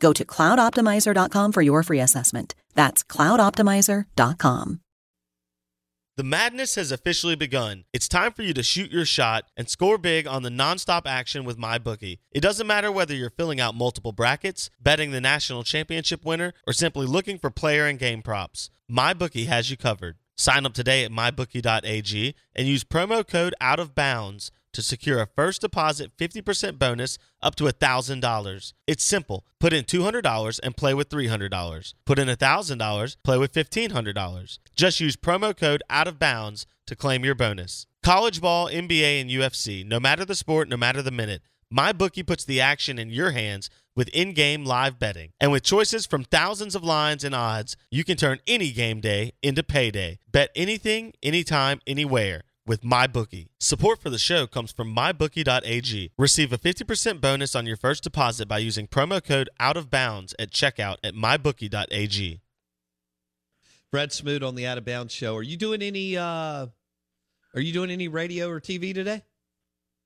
Go to cloudoptimizer.com for your free assessment. That's cloudoptimizer.com. The madness has officially begun. It's time for you to shoot your shot and score big on the nonstop action with MyBookie. It doesn't matter whether you're filling out multiple brackets, betting the national championship winner, or simply looking for player and game props. MyBookie has you covered. Sign up today at mybookie.ag and use promo code out of bounds to secure a first deposit 50% bonus up to $1,000. It's simple. Put in $200 and play with $300. Put in $1,000, play with $1,500. Just use promo code out of bounds to claim your bonus. College ball, NBA, and UFC, no matter the sport, no matter the minute, MyBookie puts the action in your hands with in-game live betting. And with choices from thousands of lines and odds, you can turn any game day into payday. Bet anything, anytime, anywhere with MyBookie. Support for the show comes from MyBookie.ag. Receive a 50% bonus on your first deposit by using promo code Out of Bounds at checkout at MyBookie.ag. Fred Smoot on the Out of Bounds show. Are you doing any? uh Are you doing any radio or TV today?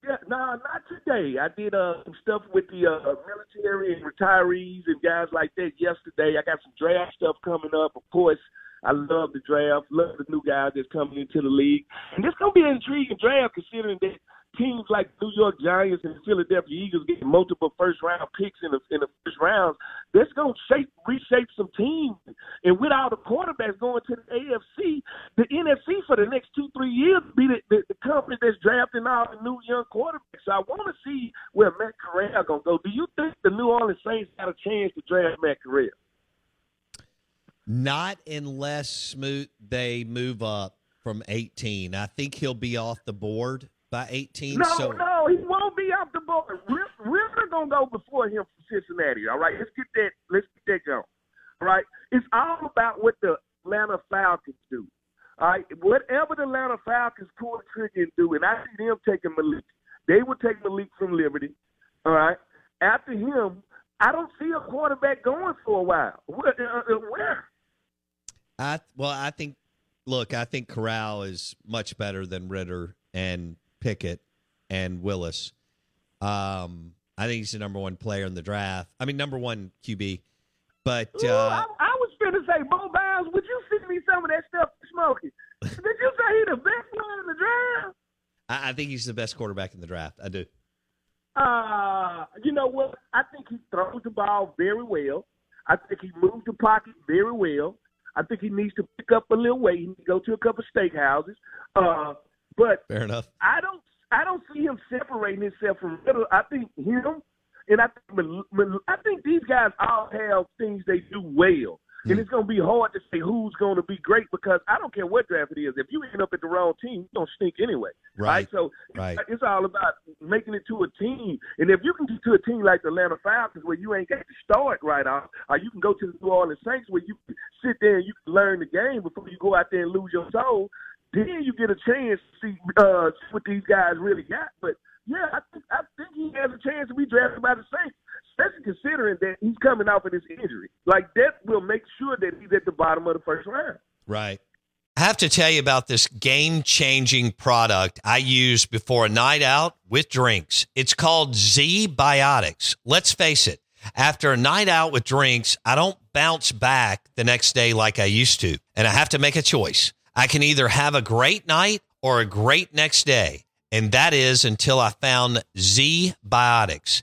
Yeah, no, nah, not today. I did uh, some stuff with the uh, military and retirees and guys like that yesterday. I got some draft stuff coming up. Of course, I love the draft, love the new guys that's coming into the league. And it's going to be an intriguing draft considering that teams like New York Giants and Philadelphia Eagles get multiple first round picks in the in the first rounds. That's to shape reshape some teams. And with all the quarterbacks going to the AFC, the NFC for the next two three years be the, the, the company that's drafting all the new young quarterbacks. So I want to see where Matt Corral to go. Do you think the New Orleans Saints got a chance to draft Matt Corral? Not unless Smoot they move up from 18. I think he'll be off the board by 18. No, so. no, he won't be off the board. We're, we're gonna go before him from Cincinnati. All right, let's get that. Let's get that going. All right, it's all about what the Atlanta Falcons do. All right, whatever the Atlanta Falcons pull the trigger and do, and I see them taking Malik. They will take Malik from Liberty. All right, after him, I don't see a quarterback going for a while. Uh, uh, I well, I think. Look, I think Corral is much better than Ridder and Pickett and Willis. Um, I think he's the number one player in the draft. I mean, number one QB. But uh, Ooh, I, I, was going to say, Bo Bounds, would you send me some of that stuff smoking? Did you say he's the best player in the draft? I, I think he's the best quarterback in the draft. I do. Uh, you know what? I think he throws the ball very well. I think he moves the pocket very well. I think he needs to pick up a little weight. He needs to go to a couple steakhouses. Uh, but fair enough. I don't. I don't see him separating himself from Ridder. I think him and I think I think these guys all have things they do well. And it's going to be hard to say who's going to be great because I don't care what draft it is. If you end up at the wrong team, you're going to stink anyway. Right. right? So right. it's all about making it to a team. And if you can get to a team like the Atlanta Falcons where you ain't got to start right off, or you can go to the New Orleans Saints where you can sit there and you can learn the game before you go out there and lose your soul, then you get a chance to see uh, what these guys really got. But yeah, I think I think he has a chance to be drafted by the Saints, considering that he's coming off of this injury. Like that will make sure that he's at the bottom of the first round. Right. I have to tell you about this game changing product I use before a night out with drinks. It's called ZBiotics. Let's face it, after a night out with drinks, I don't bounce back the next day like I used to. And I have to make a choice. I can either have a great night or a great next day. And that is until I found Z Biotics.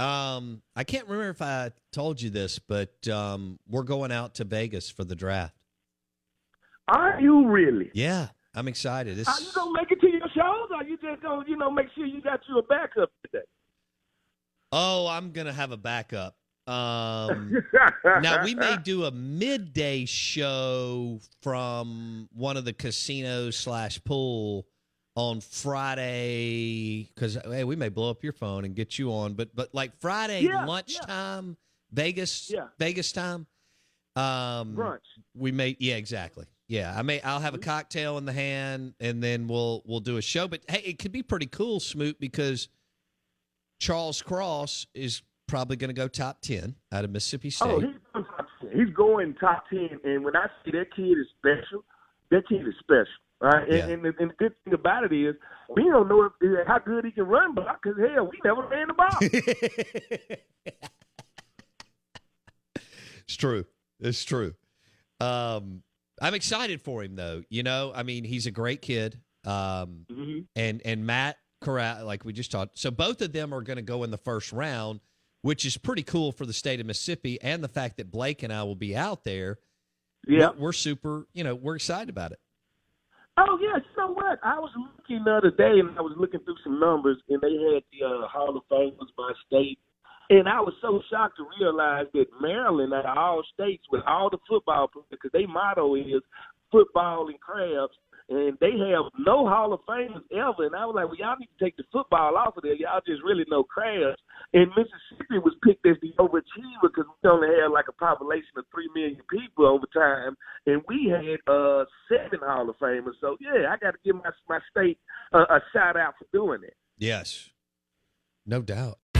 Um, I can't remember if I told you this, but um, we're going out to Vegas for the draft. Are you really? Yeah, I'm excited. It's, Are you gonna make it to your shows, or you just gonna, you know, make sure you got you a backup today? oh, I'm gonna have a backup. Um, now we may do a midday show from one of the casinos slash pool on Friday because hey, we may blow up your phone and get you on, but but like Friday Yeah, lunchtime, Vegas, Yeah. Vegas time. Um, brunch. we may yeah exactly yeah i may i'll have a Mm-hmm. cocktail in the hand and then we'll we'll do a show but hey it could be pretty cool smoot because charles cross is probably going to go top 10 out of mississippi state Oh, he's going top 10. He's going top ten, and when I see that kid is special, that kid is special. Right? And, Yeah. and, the, and the good thing about it is we don't know if, how good he can run block because hell, we never ran the ball. it's true it's true um i'm excited for him though you know i mean he's a great kid um Mhm. and and Matt Corral, like we just talked. So both of them are going to go in the first round, which is pretty cool for the state of Mississippi, and the fact that Blake and I will be out there. Yeah. we're, we're super. You know, we're excited about it. Oh yes, you know what? I was looking the other day, and I was looking through some numbers, and they had the uh, Hall of Famers by state, and I was so shocked to realize that Maryland, out of all states, with all the football, players, because their motto is football and crabs, and they have no Hall of Famers ever. And I was like, well, y'all need to take the football off of there. Y'all just really know crabs. And Mississippi was picked as the overachiever because we only had like a population of three million people over time, and we had uh seven Hall of Famers. So yeah, I got to give my my state a, a shout out for doing it. Yes, no doubt.